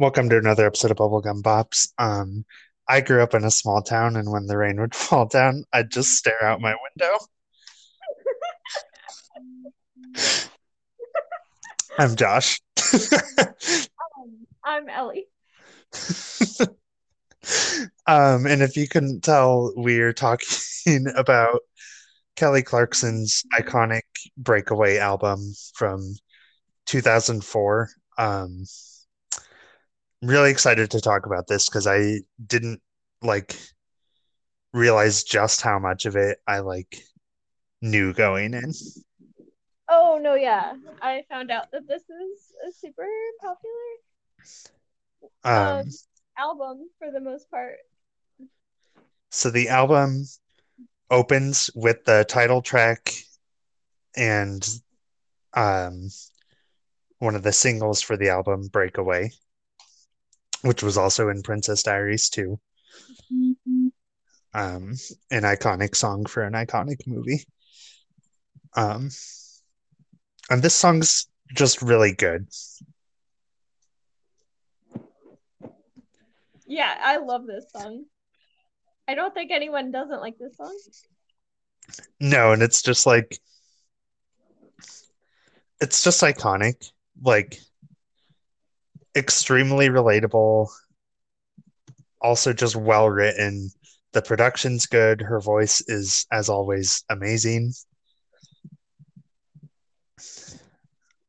Welcome to another episode of Bubblegum Bops. Um, I grew up in a small town, and when the rain would fall down, I'd just stare out my window. I'm Josh. I'm Ellie. um, and if you couldn't tell, we're talking about Kelly Clarkson's iconic Breakaway album from 2004. Um, really excited to talk about this because I didn't like realize just how much of it I like knew going in. Oh no, yeah. I found out that this is a super popular um, um, album for the most part. So the album opens with the title track and um one of the singles for the album Breakaway which was also in Princess Diaries too. Mm-hmm. Um, an iconic song for an iconic movie. Um, and this song's just really good. Yeah, I love this song. I don't think anyone doesn't like this song. No, and it's just like it's just iconic. Like extremely relatable. Also, just well written. The production's good. Her voice is, as always, amazing.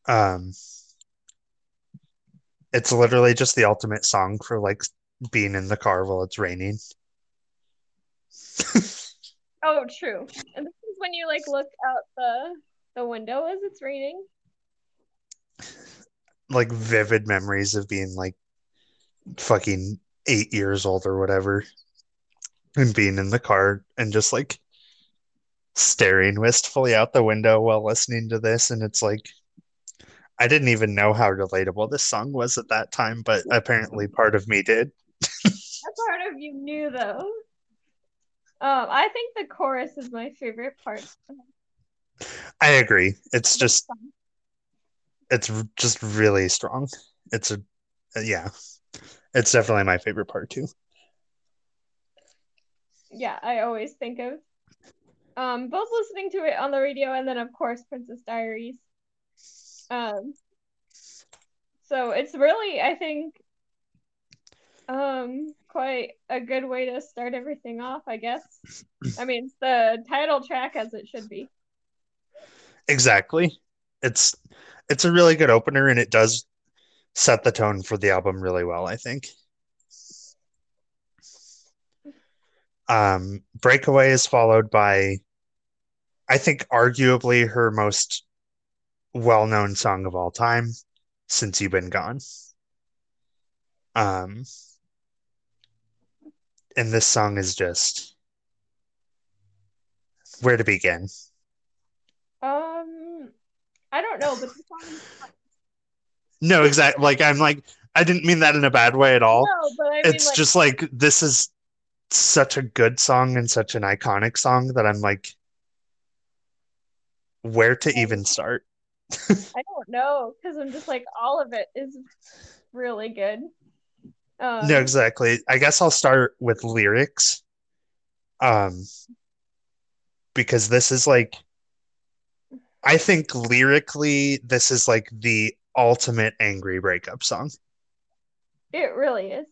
Um, it's literally just the ultimate song for like being in the car while it's raining. oh, true. And this is when you like look out the the window as it's raining like vivid memories of being like fucking eight years old or whatever and being in the car and just like staring wistfully out the window while listening to this and it's like I didn't even know how relatable this song was at that time, but apparently part of me did. that part of you knew though. Um, I think the chorus is my favorite part. I agree. It's just it's just really strong. It's a yeah, it's definitely my favorite part too. Yeah, I always think of um both listening to it on the radio and then of course Princess Diaries. Um so it's really I think um quite a good way to start everything off, I guess. I mean, it's the title track as it should be. Exactly. It's it's a really good opener and it does set the tone for the album really well, I think. Um, Breakaway is followed by, I think, arguably her most well known song of all time, Since You've Been Gone. Um, and this song is just where to begin. Um, I don't know, but the song No, exactly. Like I'm like I didn't mean that in a bad way at all. No, but I mean, it's like, just like this is such a good song and such an iconic song that I'm like, where to even start? I don't know because I'm just like all of it is really good. Um, no, exactly. I guess I'll start with lyrics. Um, because this is like I think lyrically, this is like the ultimate angry breakup song. It really is.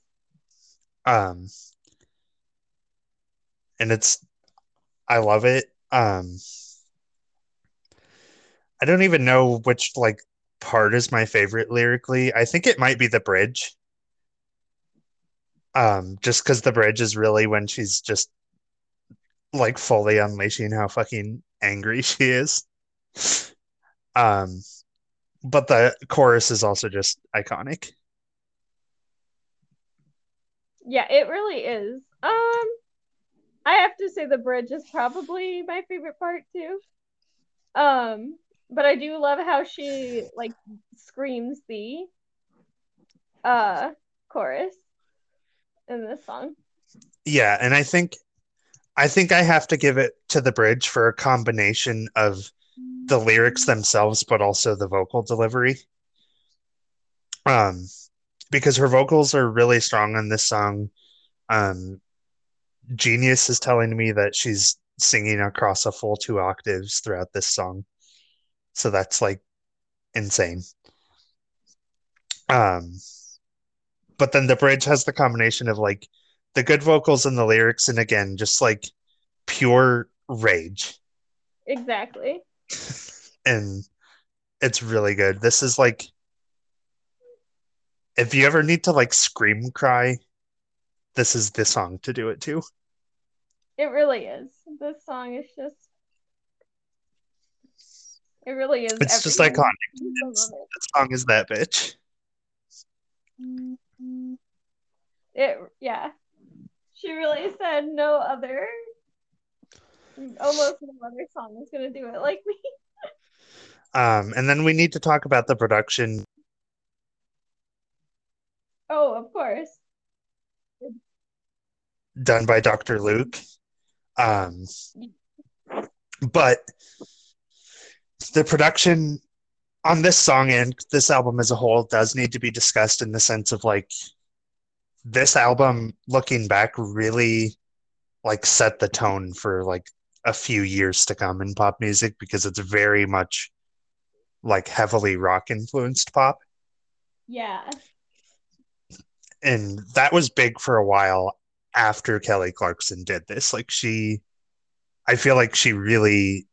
Um, and it's, I love it. Um, I don't even know which like part is my favorite lyrically. I think it might be the bridge. Um, just because the bridge is really when she's just like fully unleashing how fucking angry she is. Um, but the chorus is also just iconic. Yeah, it really is. Um, I have to say the bridge is probably my favorite part too. Um, but I do love how she like screams the uh chorus in this song. Yeah, and I think I think I have to give it to the bridge for a combination of the lyrics themselves, but also the vocal delivery. Um, because her vocals are really strong on this song. Um, Genius is telling me that she's singing across a full two octaves throughout this song. So that's like insane. Um, but then the bridge has the combination of like the good vocals and the lyrics, and again, just like pure rage. Exactly. And it's really good. This is like if you ever need to like scream cry, this is the song to do it to. It really is. This song is just it really is. It's just iconic. It's, that song is that bitch. Mm-hmm. It yeah. She really said no other almost no other song is gonna do it like me. Um, and then we need to talk about the production. Oh, of course. Done by Dr. Luke. Um, but the production on this song and this album as a whole does need to be discussed in the sense of like this album looking back really like set the tone for like a few years to come in pop music because it's very much like heavily rock influenced pop. Yeah. And that was big for a while after Kelly Clarkson did this. Like she I feel like she really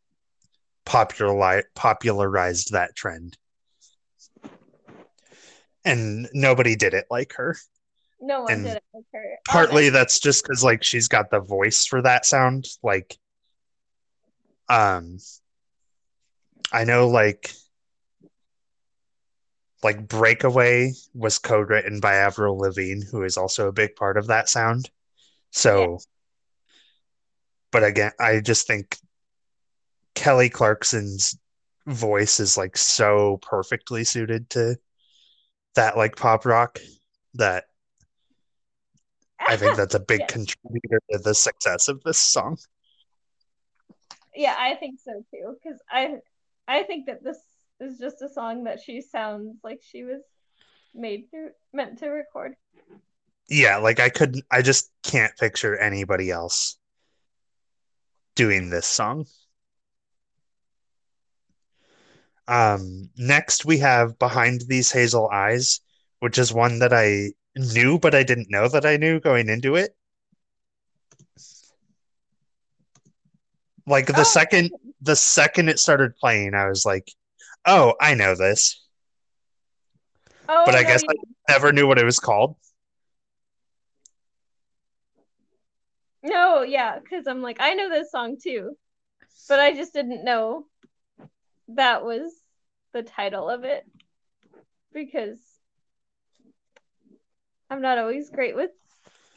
popularized popularized that trend. And nobody did it like her. No one and did it like her. Partly that's just because like she's got the voice for that sound. Like um I know like like Breakaway was co-written by Avril Lavigne, who is also a big part of that sound. So yeah. but again, I just think Kelly Clarkson's voice is like so perfectly suited to that like pop rock that I think that's a big yes. contributor to the success of this song. Yeah, I think so too. Because I, I think that this is just a song that she sounds like she was made to meant to record. Yeah, like I couldn't. I just can't picture anybody else doing this song. Um, next we have Behind These Hazel Eyes, which is one that I knew, but I didn't know that I knew going into it. Like the oh. second the second it started playing, I was like, "Oh, I know this." Oh, but I guess I never knew what it was called. No, yeah, because I'm like, I know this song too, but I just didn't know that was the title of it because I'm not always great with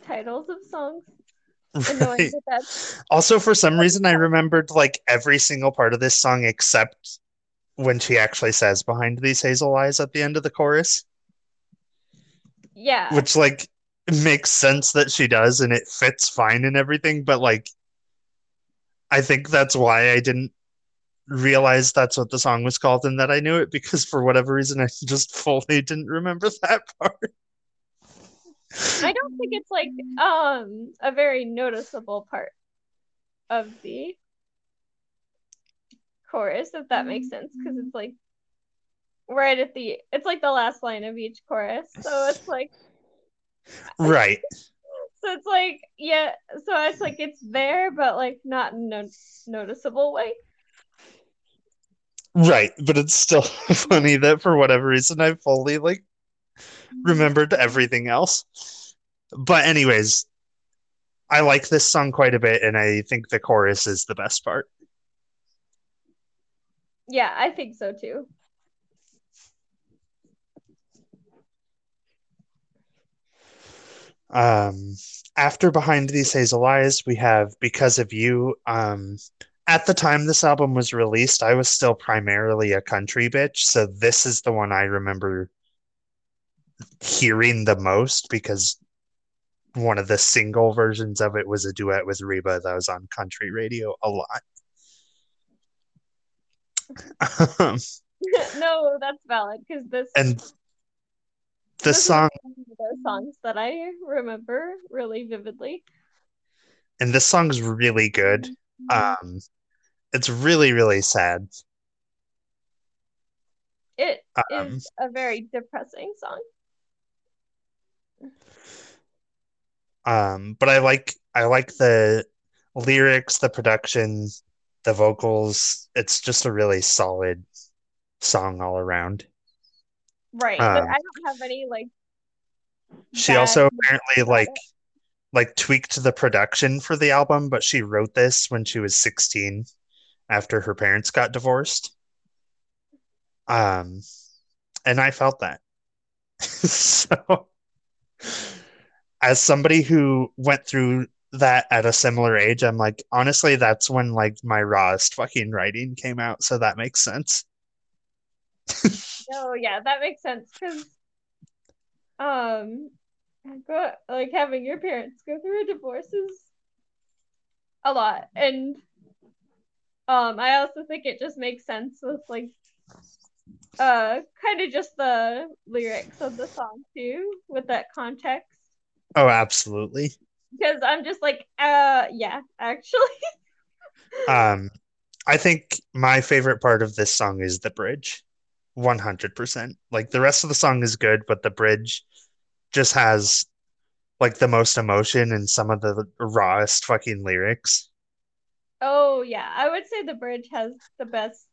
titles of songs. Right. Also, for some reason, I remembered like every single part of this song except when she actually says "behind these hazel eyes" at the end of the chorus. Yeah, which like makes sense that she does, and it fits fine and everything. But like, I think that's why I didn't realize that's what the song was called and that I knew it because for whatever reason I just fully didn't remember that part. I don't think it's like um a very noticeable part of the chorus, if that makes sense, because it's like right at the it's like the last line of each chorus. So it's like Right. So it's like yeah, so it's like it's there but like not in a noticeable way. Right, but it's still funny that for whatever reason I fully like remembered everything else. But anyways, I like this song quite a bit, and I think the chorus is the best part. Yeah, I think so too. Um, after Behind These Hazel Eyes, we have Because of You. Um, at the time this album was released, I was still primarily a country bitch, so this is the one I remember hearing the most because one of the single versions of it was a duet with Reba that was on country radio a lot. no, that's valid because this and is song those songs that I remember really vividly. and this song's really good. Um, it's really really sad. It Um, is a very depressing song. Um, but I like I like the lyrics, the production, the vocals. It's just a really solid song all around. Right, but Um, I don't have any like she bad also apparently like like tweaked the production for the album, but she wrote this when she was 16 after her parents got divorced. Um, and I felt that. So, as somebody who went through that at a similar age, I'm like, honestly, that's when like my rawest fucking writing came out, so that makes sense. No, yeah, that makes sense because um go, like having your parents go through a divorce is a lot. And um I also think it just makes sense with like uh kind of just the lyrics of the song too with that context. Oh, absolutely. Because I'm just like, uh yeah, actually. Um, I think my favorite part of this song is the bridge. 100%. Like the rest of the song is good, but the bridge just has like the most emotion and some of the rawest fucking lyrics. Oh yeah, I would say the bridge has the best.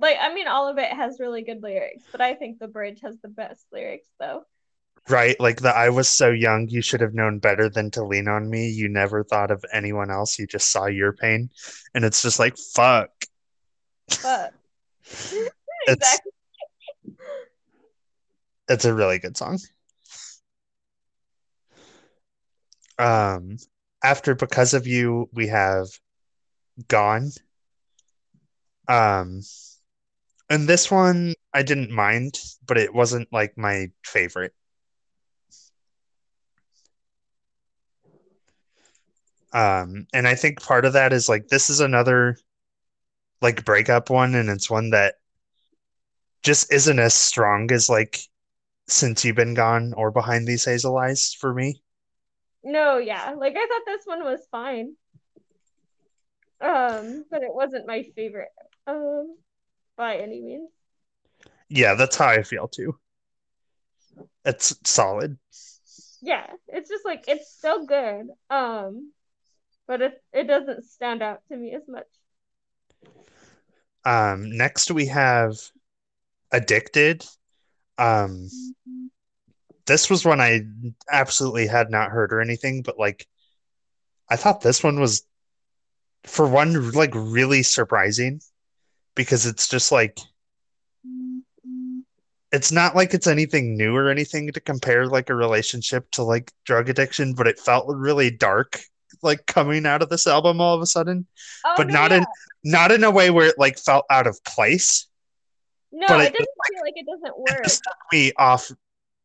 Like, I mean, all of it has really good lyrics, but I think the bridge has the best lyrics, though. Right? Like the I was so young, you should have known better than to lean on me. You never thought of anyone else. You just saw your pain. And it's just like, fuck. It's exactly, it's a really good song. Um, after Because of You, we have Gone. Um, and this one I didn't mind, but it wasn't like my favorite. Um, and I think part of that is like this is another like breakup one, and it's one that just isn't as strong as like Since You've Been Gone or Behind These Hazel Eyes for me. no, yeah, like I thought this one was fine. Um, but it wasn't my favorite. Um, by any means. Yeah, that's how I feel too. It's solid. Yeah, it's just like it's so good. Um, but it it doesn't stand out to me as much. Um, next we have Addicted. Um, this was one I absolutely had not heard or anything, but like I thought this one was for one like really surprising because it's just like it's not like it's anything new or anything to compare like a relationship to like drug addiction, but it felt really dark like coming out of this album all of a sudden, Oh but no, not yeah. in not in a way where it like felt out of place. No, but it it- doesn't feel like it doesn't It work. just took me off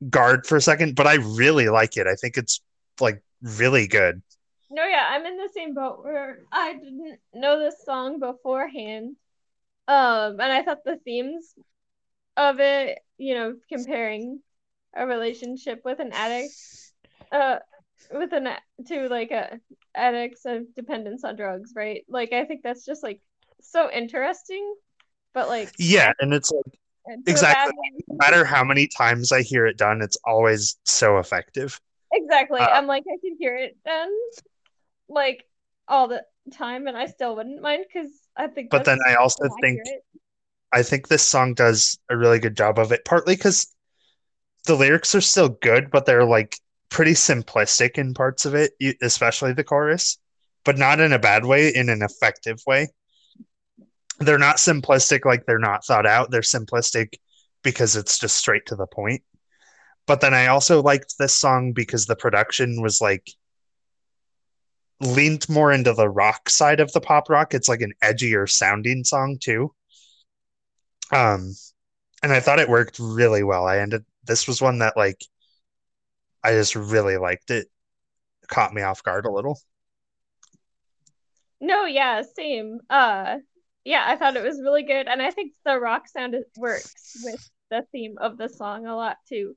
guard for a second, but I really like it. I think it's like really good. No, yeah, I'm in the same boat where I didn't know this song beforehand. Um, and I thought the themes of it, you know, comparing a relationship with an addict, uh, with an to like a addicts of dependence on drugs, right? Like I think that's just like so interesting, but like Yeah, and it's like to a exactly. no matter how many times I hear it done, it's always so effective. Exactly. Uh, I'm like I can hear it done like all the time, and I still wouldn't mind because I think But then I also so think. I think this song does a really good job of it, partly because the lyrics are still good, but they're like pretty simplistic in parts of it, especially the chorus, but not in a bad way, in an effective way. They're not simplistic like they're not thought out. They're simplistic because it's just straight to the point. But then I also liked this song because the production was like leaned more into the rock side of the pop rock. It's like an edgier sounding song too. Um, and I thought it worked really well. I ended this was one that like I just really liked it. Caught me off guard a little. No, yeah, same. Uh, yeah, I thought it was really good, and I think the rock sound works with the theme of the song a lot too.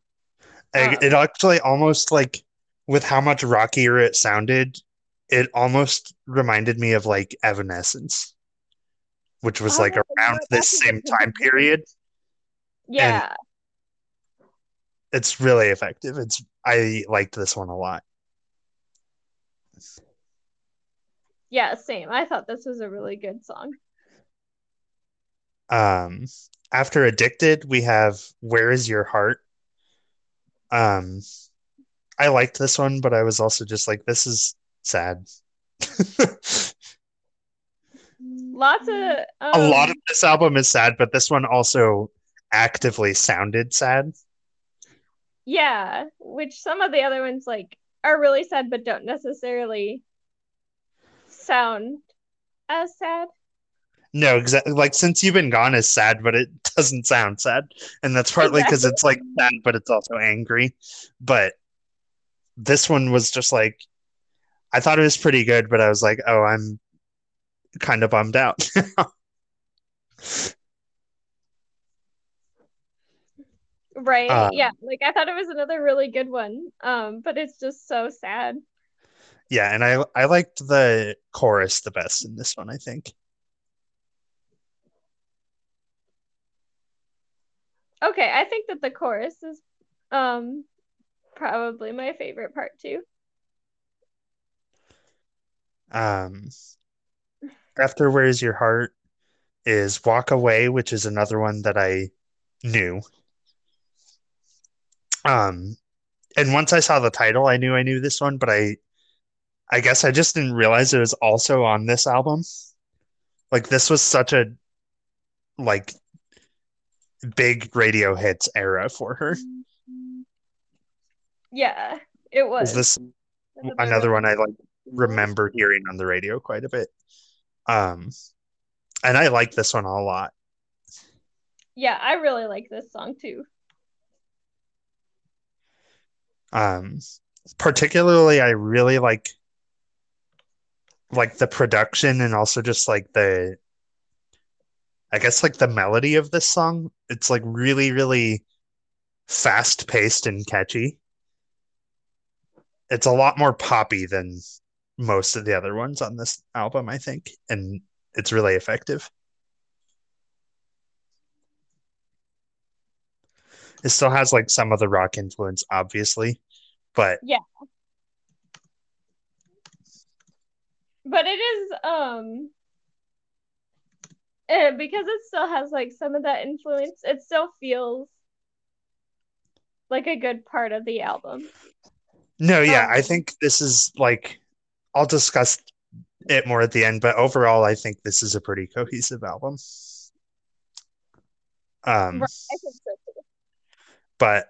Um, it actually almost like with how much rockier it sounded, it almost reminded me of like Evanescence, which was Oh, like around know, this same time period. Yeah. It's really effective. It's I liked this one a lot. Yeah, same. I thought this was a really good song. Um, after Addicted, we have Where Is Your Heart? Um, I liked this one, but I was also just like, this is sad. Lots of A um, lot of this album is sad, but this one also actively sounded sad. yeah, which some of the other ones like are really sad but don't necessarily sound as sad. No, exactly. Like since you've been gone is sad, but it doesn't sound sad, and that's partly because it's like sad, but it's also angry. But this one was just like, I thought it was pretty good, but I was like, oh, I'm kind of bummed out. Right? Um, yeah, like I thought it was another really good one. Um, but it's just so sad. yeah, and I I liked the chorus the best in this one, I think. Okay, I think that the chorus is um probably my favorite part too. Um, after Where's Your Heart is Walk Away, which is another one that I knew. Um, and once I saw the title, I knew I knew this one, but I I guess I just didn't realize it was also on this album. Like this was such a like big radio hits era for her. Yeah, it was. Is this another one I like remember hearing on the radio quite a bit. Um, and I like this one a lot. Yeah, I really like this song too. Um, particularly, I really like like the production and also just like the I guess like the melody of this song. It's like really, really fast paced and catchy. It's a lot more poppy than most of the other ones on this album, I think, and it's really effective. It still has like some of the rock influence, obviously, but yeah. But it is um eh, because it still has like some of that influence, it still feels like a good part of the album. no, yeah, I Um, think this is like I'll discuss it more at the end, but overall, I think this is a pretty cohesive album. Um, Right, I think so too. but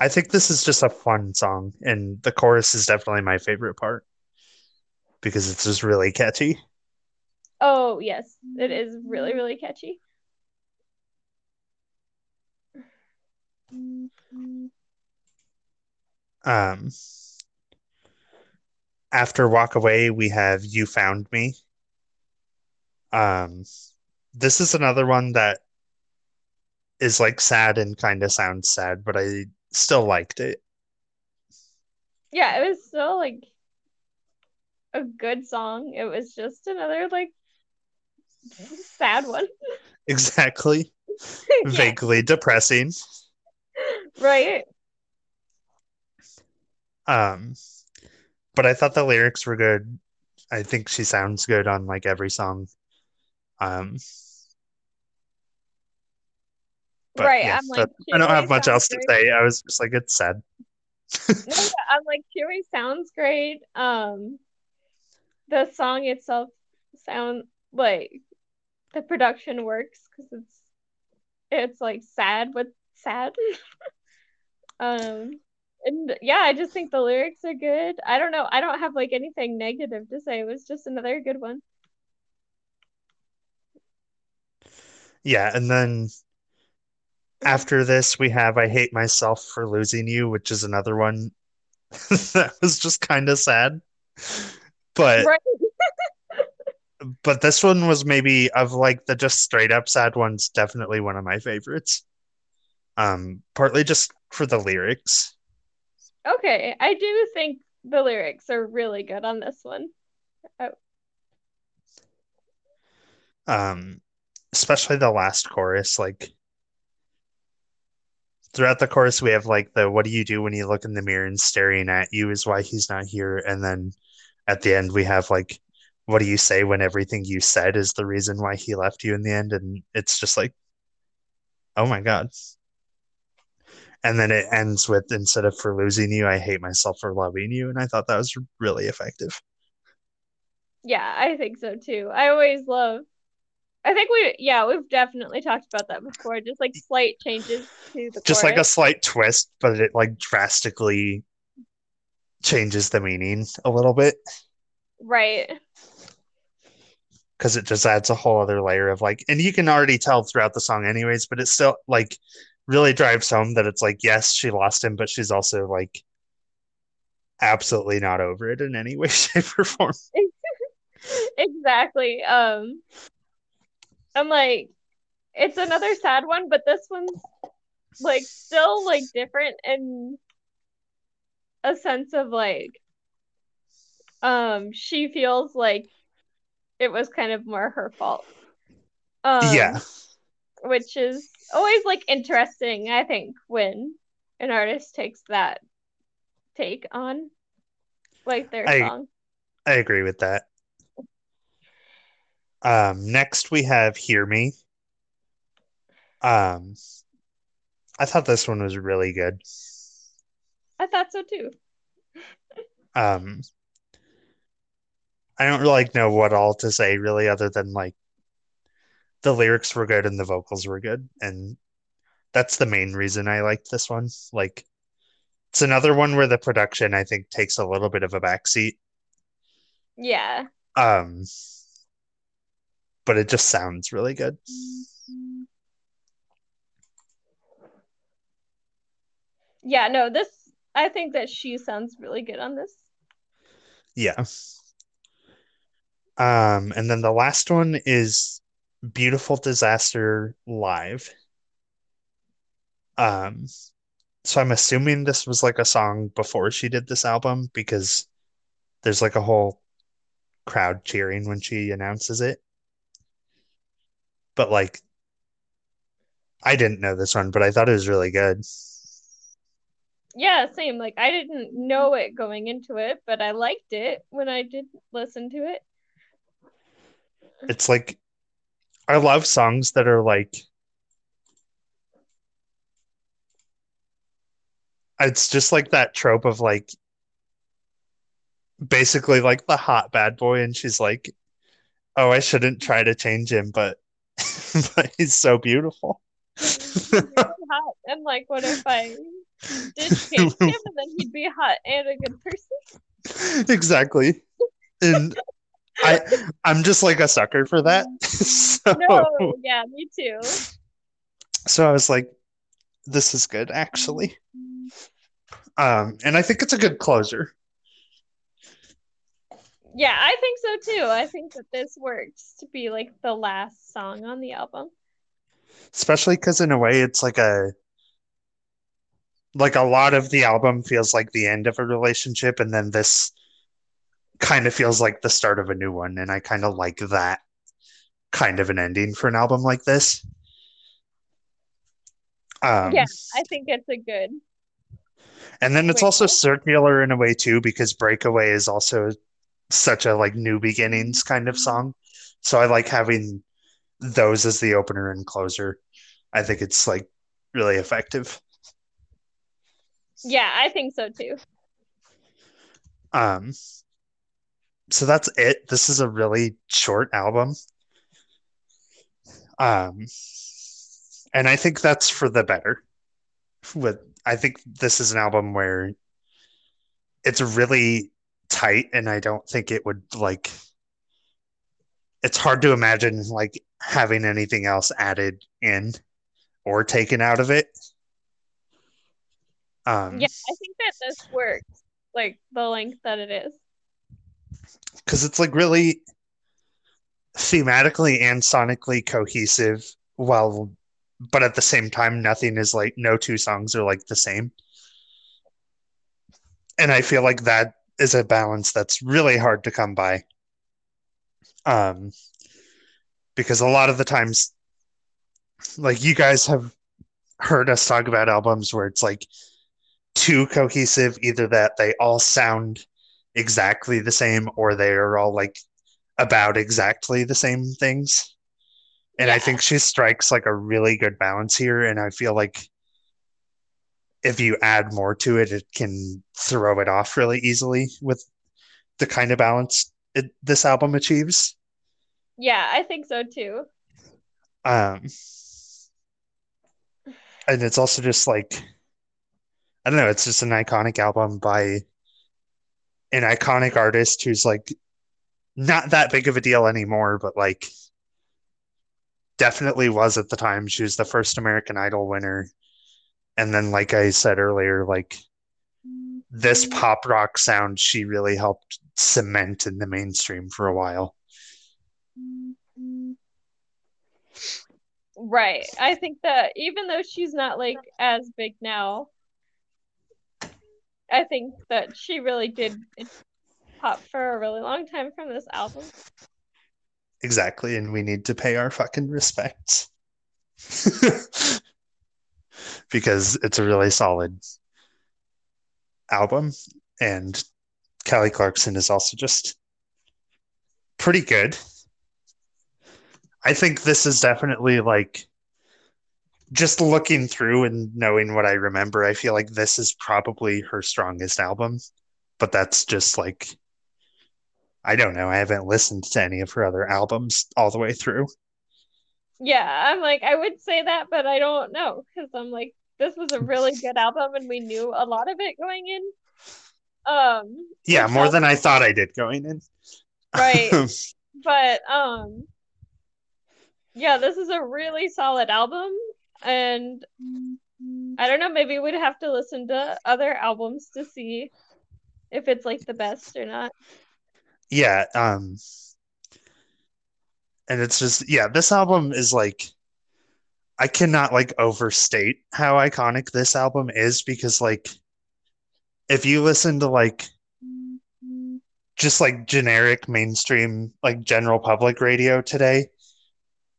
I think this is just a fun song, and the chorus is definitely my favorite part because it's just really catchy. Oh, yes, it is really, really catchy. Um, after Walk Away, we have You Found Me. Um, this is another one that is like sad and kind of sounds sad, but I still liked it. Yeah, it was still like a good song. It was just another like sad one. Exactly. Yeah, Vaguely depressing. right? Um, but I thought the lyrics were good. I think she sounds good on like every song. Um, but Right. yeah, I'm like, I don't have much else to say. I was just like, it's sad. No, I'm like, Chewy sounds great. Um, the song itself sound like the production works because it's it's like sad but sad. Um, and yeah, I just think the lyrics are good. I don't know. I don't have like anything negative to say. It was just another good one. Yeah, and then after this, we have I Hate Myself for Losing You, which is another one that was just kind of sad. But Right. but this one was maybe of like the just straight up sad ones, definitely one of my favorites. Um, partly just for the lyrics. Okay, I do think the lyrics are really good on this one. Oh. Um, especially the last chorus, like throughout the chorus we have like the what do you do when you look in the mirror and staring at you is why he's not here and then at the end we have like what do you say when everything you said is the reason why he left you in the end and it's just like oh my god and then it ends with instead of for losing you i hate myself for loving you and i thought that was really effective yeah i think so too i always love I think we, yeah, we've definitely talked about that before. Just like slight changes to the just chorus. like a slight twist, but it like drastically changes the meaning a little bit. Right. Because it just adds a whole other layer of like, and you can already tell throughout the song, anyways, but it's still like really drives home that it's like, yes, she lost him, but she's also like absolutely not over it in any way, shape, or form. exactly. Um, I'm like, it's another sad one, but this one's like still like different in a sense of like um she feels like it was kind of more her fault. Um, yeah. Which is always like interesting, I think, when an artist takes that take on like their I, song. I agree with that. Um, next we have Hear Me. Um, I thought this one was really good. I thought so too. um, I don't really like know what all to say really, other than like the lyrics were good and the vocals were good, and that's the main reason I liked this one. Like, it's another one where the production I think takes a little bit of a backseat. Yeah. Um, but it just sounds really good. Yeah, no, this I think that she sounds really good on this. Yeah. Um, and then the last one is Beautiful Disaster Live. Um, so I'm assuming this was like a song before she did this album because there's like a whole crowd cheering when she announces it but like I didn't know this one, but I thought it was really good. Yeah, same. Like I didn't know it going into it, but I liked it when I did listen to it. It's like I love songs that are like it's just like that trope of like basically like the hot bad boy and she's like oh i shouldn't try to change him but but he's so beautiful. hot. And like, what if I did change him and then he'd be hot and a good person? Exactly. And I I'm just like a sucker for that. so, no, yeah, me too. So I was like, this is good actually. Um, and I think it's a good closer. Yeah, I think so too. I think that this works to be like the last song on the album. Especially because in a way it's like a like a lot of the album feels like the end of a relationship and then this kind of feels like the start of a new one and I kind of like that kind of an ending for an album like this. Um, yeah, I think it's a good. And then it's also circular in a way too because Breakaway is also such a like new beginnings kind of song. So I like having those as the opener and closer. I think it's like really effective. Yeah, I think so too. Um so that's it. This is a really short album. Um and I think that's for the better. With I think this is an album where it's really tight and I don't think it would like it's hard to imagine like having anything else added in or taken out of it. Um, yeah, I think that this works, like the length that it is. Because it's like really thematically and sonically cohesive while but at the same time, nothing is like no two songs are like the same. And I feel like that is a balance that's really hard to come by. Um, because a lot of the times, like you guys have heard us talk about albums where it's like too cohesive, either that they all sound exactly the same or they are all like about exactly the same things. And yeah. I think she strikes like a really good balance here. And I feel like if you add more to it, it can throw it off really easily with the kind of balance it, this album achieves. Yeah, I think so too. Um, and it's also just like, I don't know, it's just an iconic album by an iconic artist who's like not that big of a deal anymore, but like definitely was at the time. She was the first American Idol winner. And then like i said earlier like this pop rock sound she really helped cement in the mainstream for a while. Right. I think that even though she's not like as big now i think that she really did pop for a really long time from this album exactly and we need to pay our fucking respects because it's a really solid album. And Kelly Clarkson is also just pretty good. I think this is definitely like just looking through and knowing what I remember, I feel like this is probably her strongest album. But that's just like, I don't know. I haven't listened to any of her other albums all the way through. Yeah, I'm like, I would say that, but I don't know because I'm like, this was a really good album and we knew a lot of it going in. Um Yeah, more helped. than I thought I did going in. Right. but um yeah, this is a really solid album and I don't know, maybe we'd have to listen to other albums to see if it's like the best or not. Yeah, um and it's just yeah, this album is like I cannot like overstate how iconic this album is because like if you listen to like just like generic mainstream like general public radio today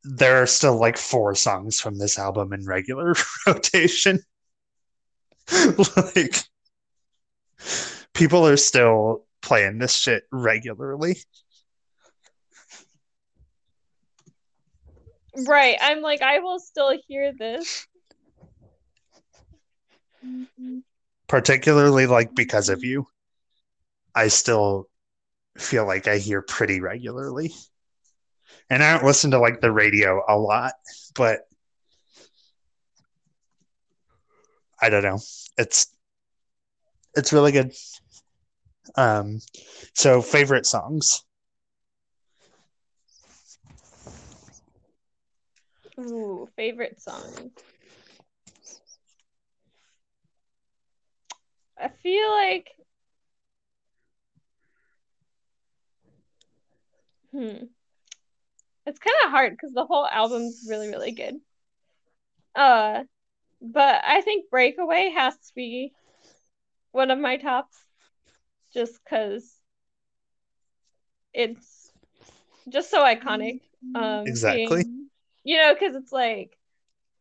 there are still like four songs from this album in regular rotation like people are still playing this shit regularly Right. I'm like, I will still hear this. Mm-hmm. Particularly like because of mm-hmm. you. I still feel like I hear pretty regularly. And I don't listen to like the radio a lot, but I don't know. It's it's really good. Um so favorite songs. Ooh, favorite song. I feel like hmm. It's kind of hard because the whole album's really, really good. Uh, but I think Breakaway has to be one of my tops, just because it's just so iconic. Um, exactly. Being, you know, because it's like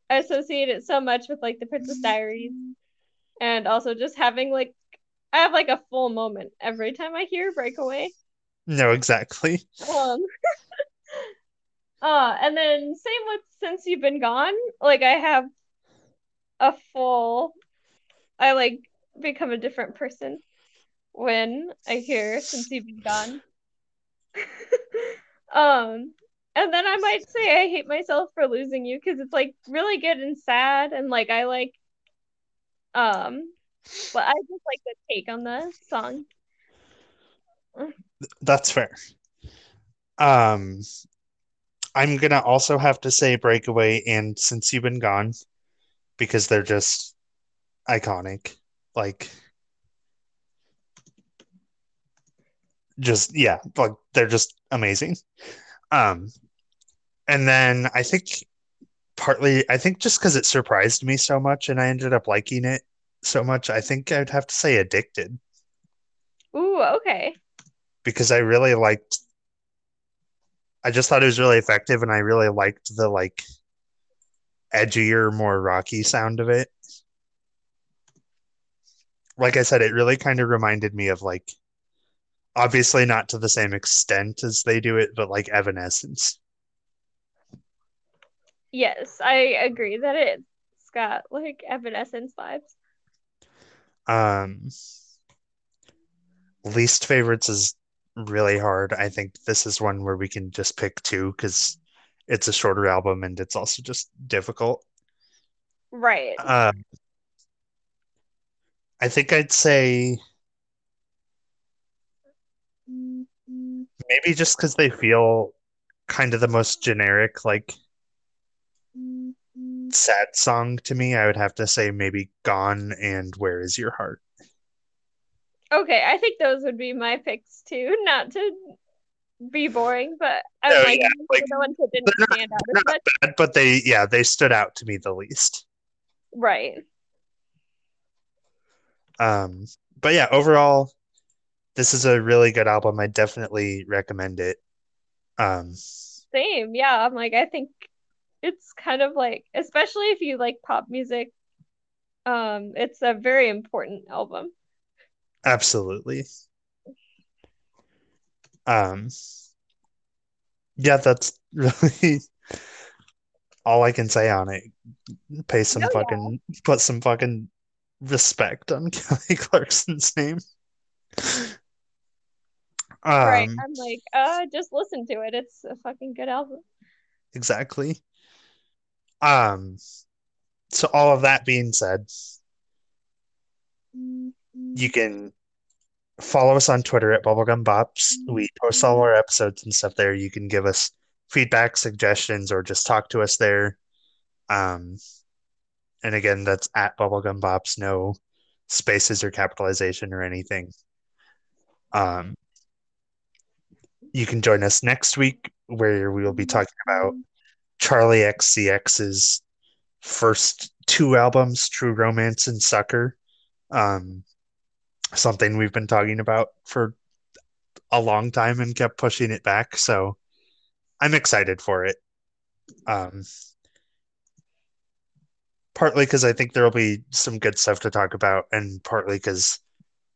I associate it so much with like the Princess Diaries, and also just having like I have like a full moment every time I hear Breakaway. No, exactly. Um. uh, and then same with Since You've Been Gone. Like I have a full. I like become a different person when I hear Since You've Been Gone. um and then I might say I hate myself for losing you because it's like really good and sad and like I like um but I just like the take on the song. That's fair. Um I'm gonna also have to say breakaway and since you've been gone because they're just iconic. Like just yeah, like they're just amazing. Um and then I think partly, I think just because it surprised me so much and I ended up liking it so much, I think I'd have to say Addicted. Ooh, okay. Because I really liked, I just thought it was really effective and I really liked the like edgier, more rocky sound of it. Like I said, it really kind of reminded me of like, obviously not to the same extent as they do it, but like Evanescence. Yes, I agree that it's got like Evanescence vibes. Um, least favorites is really hard. I think this is one where we can just pick two because it's a shorter album and it's also just difficult. Right. Um, I think I'd say maybe just because they feel kind of the most generic, like sad song to me, I would have to say maybe Gone and Where Is Your Heart. Okay, I think those would be my picks too. Not to be boring, but I'm Oh, like, yeah, like, the ones that didn't not- stand out as much. but they yeah, they stood out to me the least. Right. Um, but yeah, overall, this is a really good album. I definitely recommend it. Um, Same. Yeah. I'm like, I think it's kind of like, especially if you like pop music, um, it's a very important album. Absolutely. Um, yeah, that's really all I can say on it. Pay some Oh, yeah. fucking put some fucking respect on Kelly Clarkson's name. Right. Um, I'm like, uh, just listen to it. It's a fucking good album. exactly. Um, so all of that being said, you can follow us on Twitter at Bubblegum Bops. We post all our episodes and stuff there. You can give us feedback, suggestions, or just talk to us there. Um, and again, that's at Bubblegum Bops, no spaces or capitalization or anything. Um, you can join us next week where we will be talking about Charli XCX's first two albums, True Romance and Sucker. Um, something we've been talking about for a long time and kept pushing it back. So I'm excited for it. Um, partly because I think there will be some good stuff to talk about, and partly because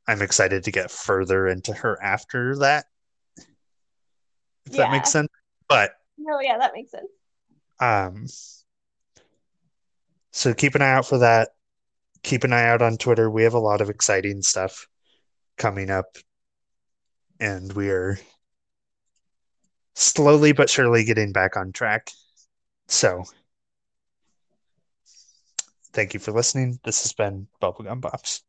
I'm excited to get further into her after that. If that makes sense. But No, yeah, that makes sense. um, so keep an eye out for that. Keep an eye out on Twitter. We have a lot of exciting stuff coming up, and we are slowly but surely getting back on track. So, thank you for listening. This has been Bubblegum Bops.